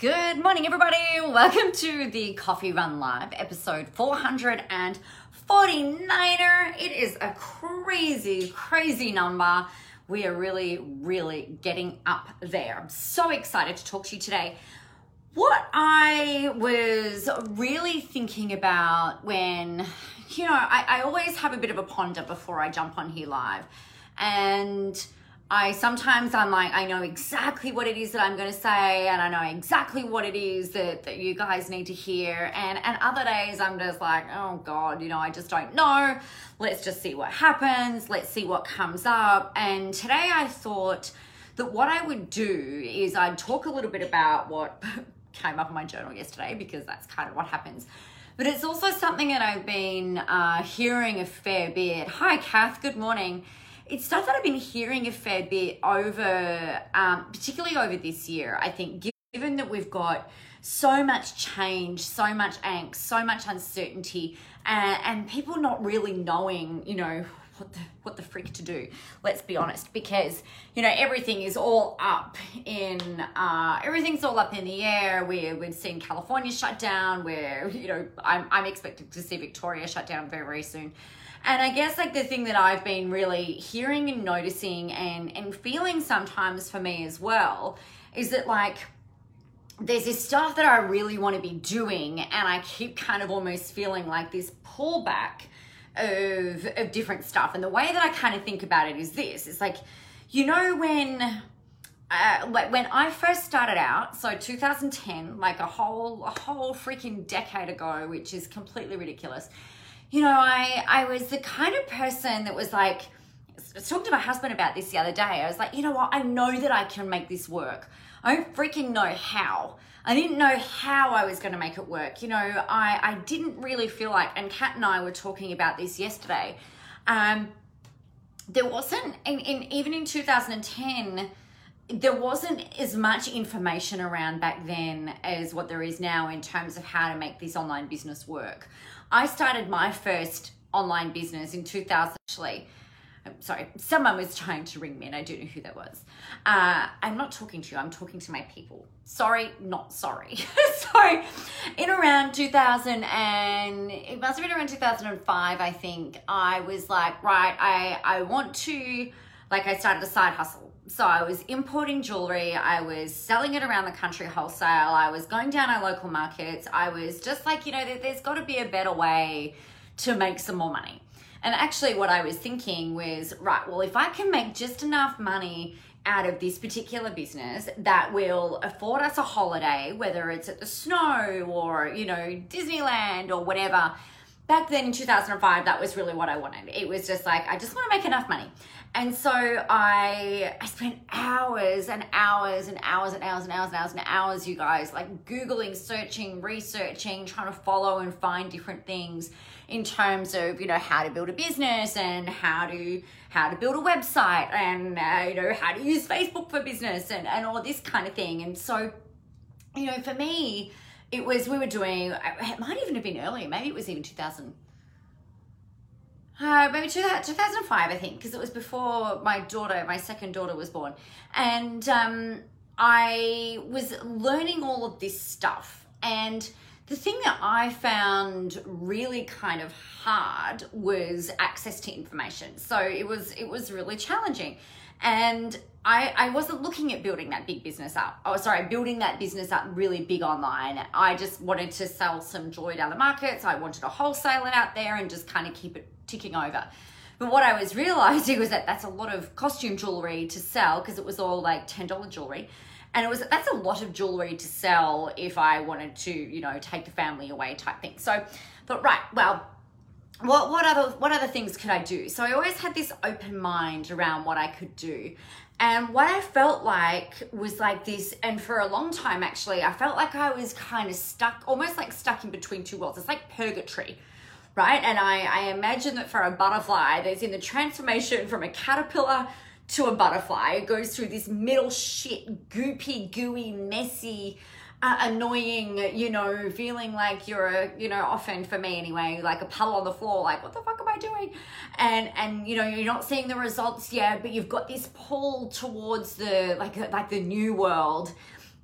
Good morning, everybody. Welcome to the Coffee Run Live, episode 449er. It is a crazy, crazy number. We are really, really getting up there. I'm so excited to talk to you today. What I was really thinking about when, you know, I, I always have a bit of a ponder before I jump on here live. And I sometimes I'm like, I know exactly what it is that I'm going to say, and I know exactly what it is that, that you guys need to hear. And, and other days I'm just like, oh God, you know, I just don't know. Let's just see what happens. Let's see what comes up. And today I thought that what I would do is I'd talk a little bit about what came up in my journal yesterday, because that's kind of what happens. But it's also something that I've been uh, hearing a fair bit. Hi, Kath. Good morning it's stuff that I've been hearing a fair bit over, um, particularly over this year. I think, given that we've got so much change, so much angst, so much uncertainty, and, and people not really knowing, you know, what the what the freak to do. Let's be honest, because you know everything is all up in uh, everything's all up in the air. We're we've seen California shut down. We're you know I'm I'm expecting to see Victoria shut down very very soon. And I guess like the thing that I've been really hearing and noticing and and feeling sometimes for me as well is that like there's this stuff that I really want to be doing and I keep kind of almost feeling like this pullback of of different stuff. And the way that I kind of think about it is this. It's like you know when uh, like when I first started out, so 2010, like a whole a whole freaking decade ago, which is completely ridiculous you know, I I was the kind of person that was like I was talking to my husband about this the other day. I was like, you know what? I know that I can make this work. I don't freaking know how. I didn't know how I was going to make it work. You know, I, I didn't really feel like, and Kat and I were talking about this yesterday. Um, there wasn't, in, in even in 2010, there wasn't as much information around back then as what there is now in terms of how to make this online business work. I started my first online business in 2000 actually. I'm sorry, someone was trying to ring me and I don't know who that was. Uh, I'm not talking to you, I'm talking to my people. Sorry, not sorry. so, in around 2000 and it must have been around 2005, I think, I was like, right, I, I want to, like, I started a side hustle so I was importing jewelry, I was selling it around the country wholesale, I was going down our local markets. I was just like, you know, there's got to be a better way to make some more money. And actually, what I was thinking was, right, well, if I can make just enough money out of this particular business that will afford us a holiday, whether it's at the snow or, you know, Disneyland or whatever. Back then in 2005, that was really what I wanted. It was just like, I just want to make enough money. And so I I spent hours and hours and hours and hours and hours and hours and hours, you guys, like Googling, searching, researching, trying to follow and find different things in terms of, you know, how to build a business and how to how to build a website and uh, you know how to use Facebook for business and, and all this kind of thing. And so, you know, for me, it was we were doing it might even have been earlier, maybe it was even 2000 uh, maybe 2005, I think, because it was before my daughter, my second daughter, was born. And um, I was learning all of this stuff. And the thing that I found really kind of hard was access to information. So it was it was really challenging. And I, I wasn't looking at building that big business up. Oh, sorry, building that business up really big online. I just wanted to sell some joy down the markets. I wanted to wholesale it out there and just kind of keep it ticking over. But what I was realizing was that that's a lot of costume jewelry to sell because it was all like $10 jewelry. And it was that's a lot of jewelry to sell if I wanted to, you know, take the family away type thing. So but right, well, what what other what other things could I do? So I always had this open mind around what I could do. And what I felt like was like this, and for a long time actually, I felt like I was kind of stuck, almost like stuck in between two worlds. It's like purgatory right? And I, I imagine that for a butterfly, there's in the transformation from a caterpillar to a butterfly, it goes through this middle shit, goopy, gooey, messy, uh, annoying, you know, feeling like you're a, you know, often for me anyway, like a puddle on the floor, like what the fuck am I doing? And and you know, you're not seeing the results yet, but you've got this pull towards the like like the new world.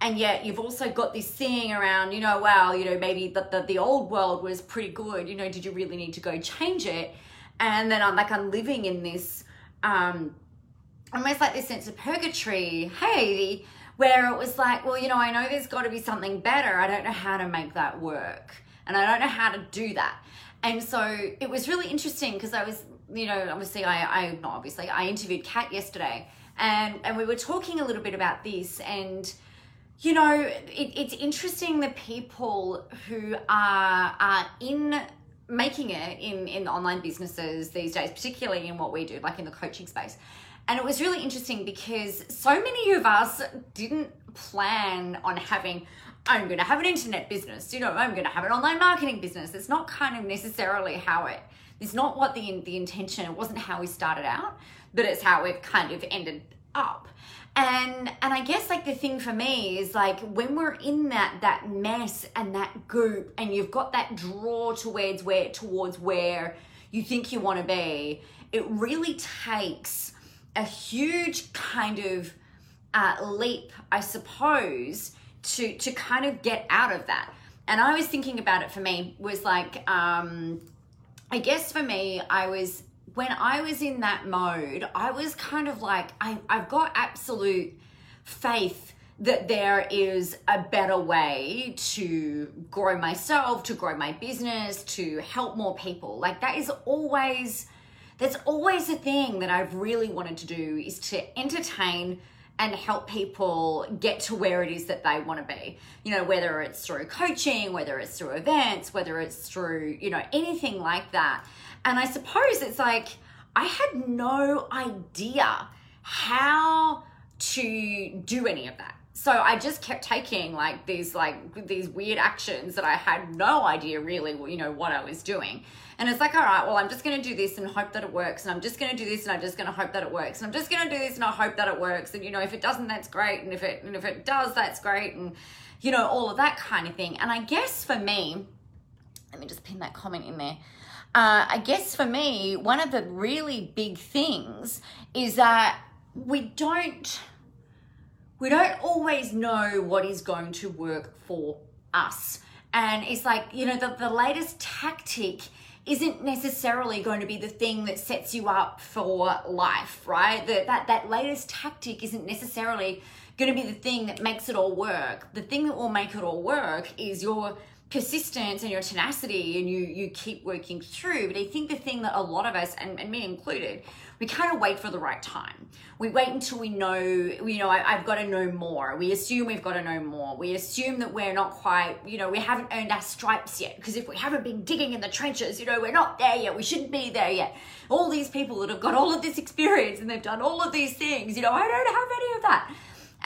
And yet you've also got this thing around you know wow you know maybe the, the, the old world was pretty good. You know did you really need to go change it? And then i'm like i'm living in this um almost like this sense of purgatory. Hey where it was like well you know i know there's got to be something better i don't know how to make that work and i don't know how to do that and so it was really interesting because i was you know obviously i i not obviously i interviewed kat yesterday and and we were talking a little bit about this and you know, it, it's interesting the people who are are in making it in in online businesses these days, particularly in what we do, like in the coaching space. And it was really interesting because so many of us didn't plan on having I'm going to have an internet business, you know, I'm going to have an online marketing business. It's not kind of necessarily how it it's not what the the intention, it wasn't how we started out, but it's how we've kind of ended up and and i guess like the thing for me is like when we're in that that mess and that goop and you've got that draw towards where towards where you think you want to be it really takes a huge kind of uh, leap i suppose to to kind of get out of that and i was thinking about it for me was like um i guess for me i was when I was in that mode, I was kind of like, I, I've got absolute faith that there is a better way to grow myself, to grow my business, to help more people. Like that is always that's always a thing that I've really wanted to do is to entertain and help people get to where it is that they want to be. You know, whether it's through coaching, whether it's through events, whether it's through, you know, anything like that. And I suppose it's like, I had no idea how to do any of that. So I just kept taking like these like these weird actions that I had no idea really, you know, what I was doing. And it's like, all right, well, I'm just going to do this and hope that it works. And I'm just going to do this and I'm just going to hope that it works. And I'm just going to do this and I hope that it works. And you know, if it doesn't, that's great. And if it and if it does, that's great. And you know, all of that kind of thing. And I guess for me, let me just pin that comment in there uh, I guess for me, one of the really big things is that we don't we don't always know what is going to work for us. And it's like, you know, the, the latest tactic isn't necessarily going to be the thing that sets you up for life, right? The, that, that latest tactic isn't necessarily going to be the thing that makes it all work. The thing that will make it all work is your persistence and your tenacity and you you keep working through but i think the thing that a lot of us and, and me included we kind of wait for the right time. We wait until we know you know I, have got to know more. We assume we've got to know more. We assume that we're not quite you know we haven't earned our stripes yet. Because if we haven't been digging in the trenches you know we're not there yet. We shouldn't be there yet. All these people that have got all of this experience and they've done all of these things you know i don't have any of that.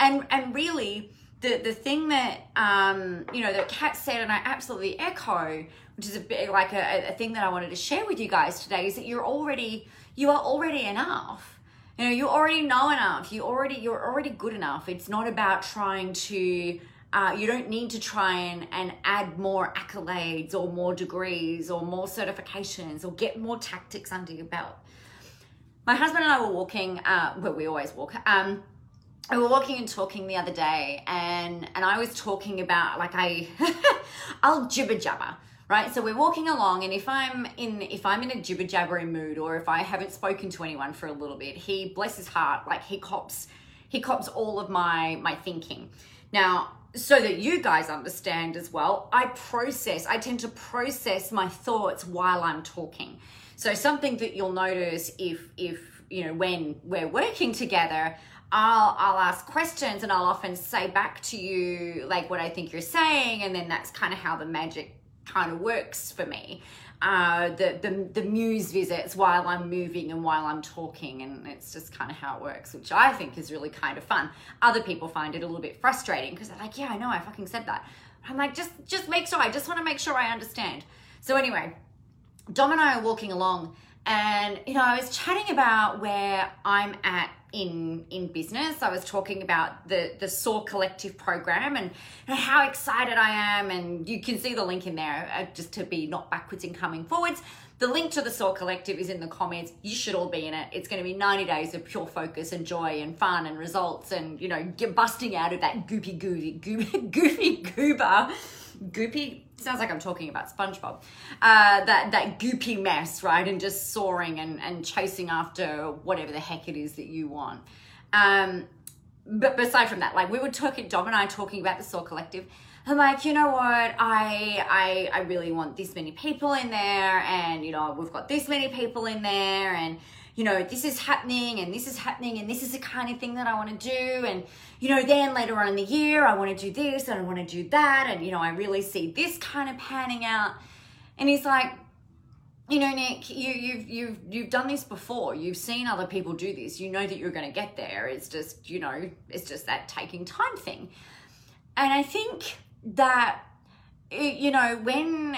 And and really the the thing that um, you know that Kat said, and I absolutely echo, which is a bit like a, a thing that I wanted to share with you guys today, is that you're already you are already enough. You know, you already know enough. You already you're already good enough. It's not about trying to. Uh, you don't need to try and, and add more accolades or more degrees or more certifications or get more tactics under your belt. My husband and I were walking, uh, where we always walk. Um, we were walking and talking the other day and and I was talking about like I I'll jibber jabber right? So we're walking along and if I'm in if I'm in a jibber jabbering mood or if I haven't spoken to anyone for a little bit he bless his heart like he cops he cops all of my my thinking. Now so that you guys understand as well I process I tend to process my thoughts while I'm talking. So something that you'll notice if if you know when we're working together I'll I'll ask questions and I'll often say back to you like what I think you're saying, and then that's kind of how the magic kind of works for me. Uh, the, the the muse visits while I'm moving and while I'm talking, and it's just kind of how it works, which I think is really kind of fun. Other people find it a little bit frustrating because they're like, "Yeah, I know, I fucking said that." I'm like, just just make sure. I just want to make sure I understand. So anyway, Dom and I are walking along, and you know, I was chatting about where I'm at in in business. I was talking about the the Soar Collective program and, and how excited I am, and you can see the link in there uh, just to be not backwards and coming forwards. The link to the Soar Collective is in the comments. You should all be in it. It's going to be 90 days of pure focus and joy and fun and results and, you know, get busting out of that goopy, goopy, goopy, goopy goober. Goopy sounds like I'm talking about SpongeBob. Uh, that that goopy mess, right? And just soaring and, and chasing after whatever the heck it is that you want. Um, but aside from that, like we were talking, Dom and I talking about the Soar Collective I'm like, you know what? I I I really want this many people in there, and you know we've got this many people in there, and you know this is happening, and this is happening, and this is the kind of thing that I want to do, and you know then later on in the year I want to do this and I want to do that, and you know I really see this kind of panning out, and he's like. You know, Nick, you, you've you've you've done this before. You've seen other people do this. You know that you're going to get there. It's just you know, it's just that taking time thing. And I think that eh, you know when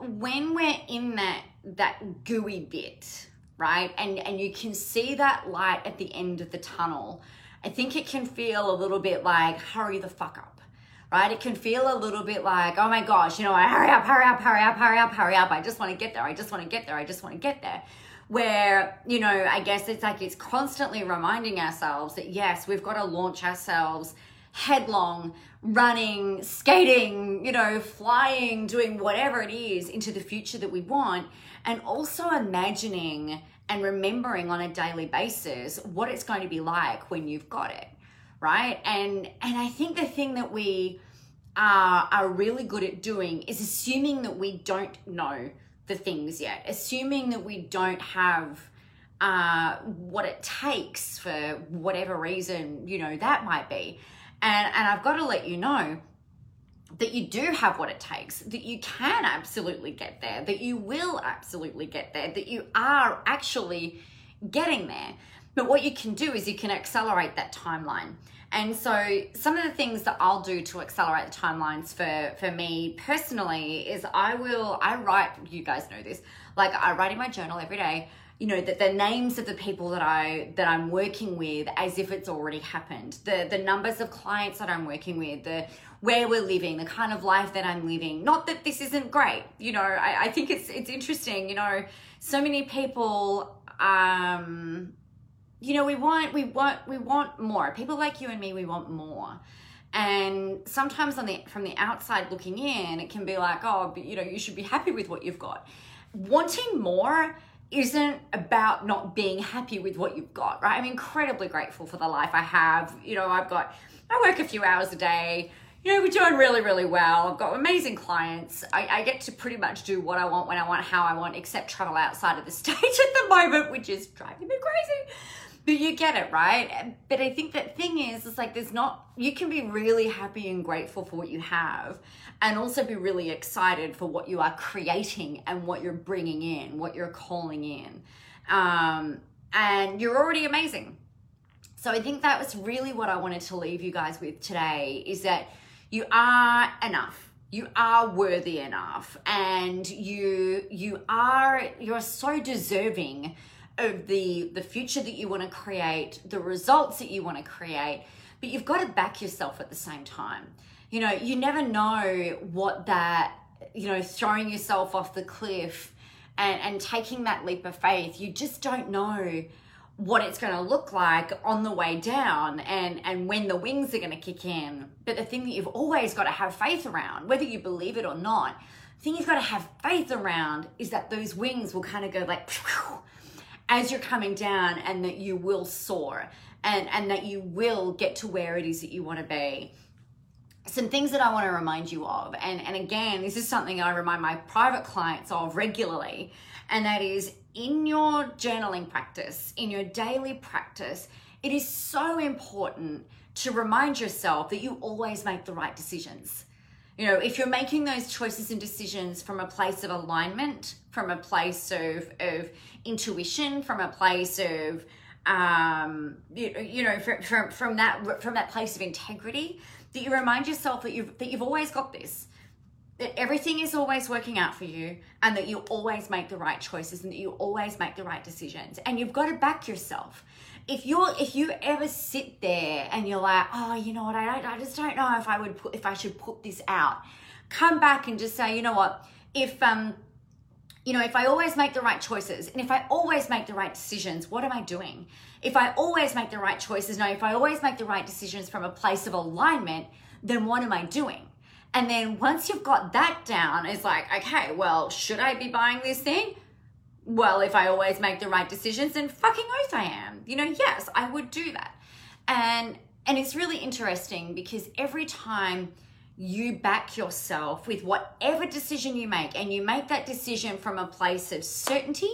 when we're in that that gooey bit right? And and you can see that light at the end of the tunnel. I think it can feel a little bit like hurry the fuck up right? It can feel a little bit like oh my gosh you know I hurry up hurry up hurry up hurry up hurry up. I just want to get there i just want to get there i just want to get there. Where you know i guess it's like it's constantly reminding ourselves that yes we've got to launch ourselves headlong, running, skating, you know, flying, doing whatever it is into the future that we want, and also imagining and remembering on a daily basis what it's going to be like when you've got it, right? And and I think the thing that we are are really good at doing is assuming that we don't know the things yet, assuming that we don't have uh, what it takes for whatever reason, you know, that might be. And, and I've got to let you know that you do have what it takes, that you can absolutely get there, that you will absolutely get there, that you are actually getting there. But what you can do is you can accelerate that timeline. And so some of the things that I'll do to accelerate the timelines for for me personally is I will I write you guys know this. Like I write in my journal every day you know that the names of the people that i that i'm working with as if it's already happened. The the numbers of clients that i'm working with the where we're living the kind of life that i'm living. Not that this isn't great you know i, I think it's it's interesting you know so many people um you know we want we want we want more. People like you and me we want more. And sometimes on the from the outside looking in it can be like oh but you know you should be happy with what you've got. Wanting more isn't about not being happy with what you've got, right? I'm incredibly grateful for the life I have. You know, I've got, I work a few hours a day. You know, we're doing really, really well. I've got amazing clients. I, I get to pretty much do what I want, when I want, how I want, except travel outside of the state at the moment, which is driving me crazy. But you get it, right? But I think that thing is, it's like there's not, you can be really happy and grateful for what you have and also be really excited for what you are creating and what you're bringing in, what you're calling in. Um, and you're already amazing. So I think that was really what I wanted to leave you guys with today is that you are enough. You are worthy enough and you you are you're so deserving the the future that you want to create, the results that you want to create, but you've got to back yourself at the same time. You know, you never know what that, you know, throwing yourself off the cliff and, and taking that leap of faith, you just don't know what it's going to look like on the way down and and when the wings are going to kick in. But the thing that you've always got to have faith around whether you believe it or not the thing you've got to have faith around is that those wings will kind of go like as you're coming down and that you will soar and and that you will get to where it is that you want to be some things that I want to remind you of. And, and again, this is something I remind my private clients of regularly. And that is in your journaling practice, in your daily practice, it is so important to remind yourself that you always make the right decisions. You know, if you're making those choices and decisions from a place of alignment, from a place of, of intuition, from a place of um, you, you know, from, from, from that from that place of integrity, that you remind yourself that you've that you've always got this. that everything is always working out for you and that you always make the right choices and that you always make the right decisions and you've got to back yourself if you're if you ever sit there and you're like oh you know what i, don't, I just don't know if i would put if i should put this out come back and just say you know what if um you know, if I always make the right choices and if I always make the right decisions, what am I doing? If I always make the right choices, no, if I always make the right decisions from a place of alignment, then what am I doing? And then once you've got that down, it's like, okay, well, should I be buying this thing? Well, if I always make the right decisions, then fucking oath I am. You know, yes, I would do that. And and it's really interesting because every time you back yourself with whatever decision you make, and you make that decision from a place of certainty.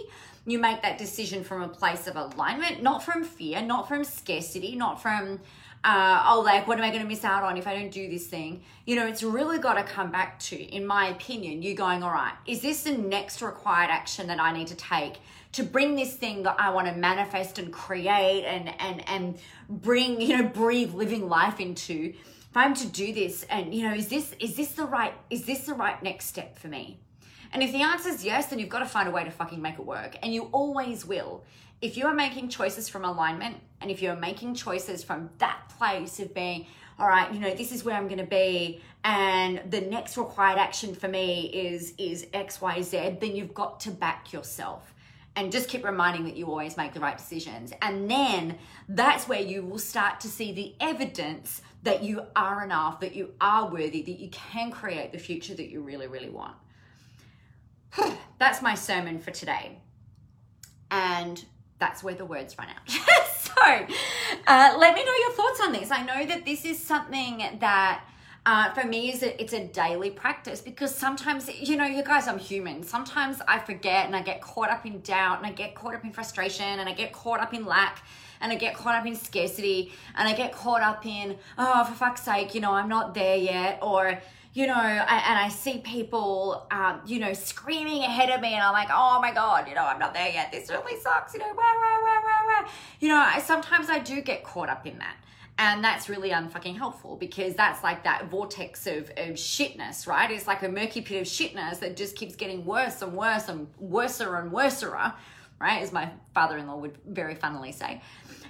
You make that decision from a place of alignment, not from fear, not from scarcity, not from, uh, oh, like, what am I going to miss out on if I don't do this thing? You know, it's really got to come back to, in my opinion, you going, all right, is this the next required action that I need to take to bring this thing that I want to manifest and create and and and bring, you know, breathe living life into? if I'm to do this and you know, is this is this the right is this the right next step for me? And if the answer is yes, then you've got to find a way to fucking make it work. And you always will. If you are making choices from alignment and if you're making choices from that place of being, all right, you know, this is where I'm going to be and the next required action for me is is XYZ, then you've got to back yourself and just keep reminding that you always make the right decisions. And then that's where you will start to see the evidence that you are enough, that you are worthy, that you can create the future that you really, really want. that's my sermon for today. And that's where the words run out. so, uh, let me know your thoughts on this. I know that this is something that uh, for me is it's a daily practice because sometimes you know you guys i'm human sometimes i forget and i get caught up in doubt and i get caught up in frustration and i get caught up in lack and I get caught up in scarcity and I get caught up in, oh, for fuck's sake, you know, I'm not there yet. Or, you know, I, and I see people, um, you know, screaming ahead of me, and I'm like, oh my god, you know, I'm not there yet. This really sucks, you know. You know, I, sometimes I do get caught up in that. And that's really unfucking helpful because that's like that vortex of, of shitness, right? It's like a murky pit of shitness that just keeps getting worse and worse and worser and worser, right? As my father-in-law would very funnily say.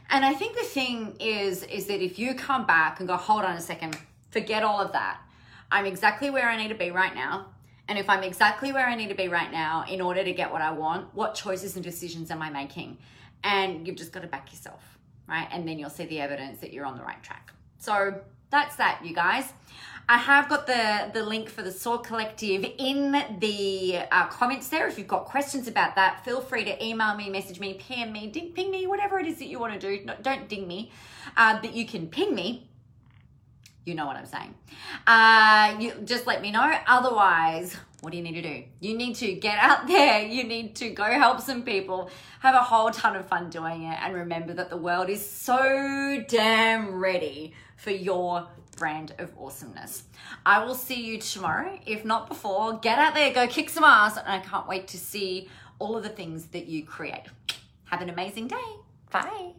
And I think the thing is, is that if you come back and go, hold on a second, forget all of that. I'm exactly where I need to be right now. And if I'm exactly where I need to be right now in order to get what I want, what choices and decisions am I making? And you've just got to back yourself, right? And then you'll see the evidence that you're on the right track. So that's that, you guys. I have got the, the link for the Soar Collective in the uh, comments there. If you've got questions about that, feel free to email me, message me, PM me, ding, ping me, whatever it is that you want to do. No, don't ding me, uh, but you can ping me. You know what I'm saying. Uh, you just let me know. Otherwise, what do you need to do? You need to get out there. You need to go help some people, have a whole ton of fun doing it, and remember that the world is so damn ready for your brand of awesomeness. I will see you tomorrow, if not before. Get out there, go kick some ass, and I can't wait to see all of the things that you create. Have an amazing day. Bye.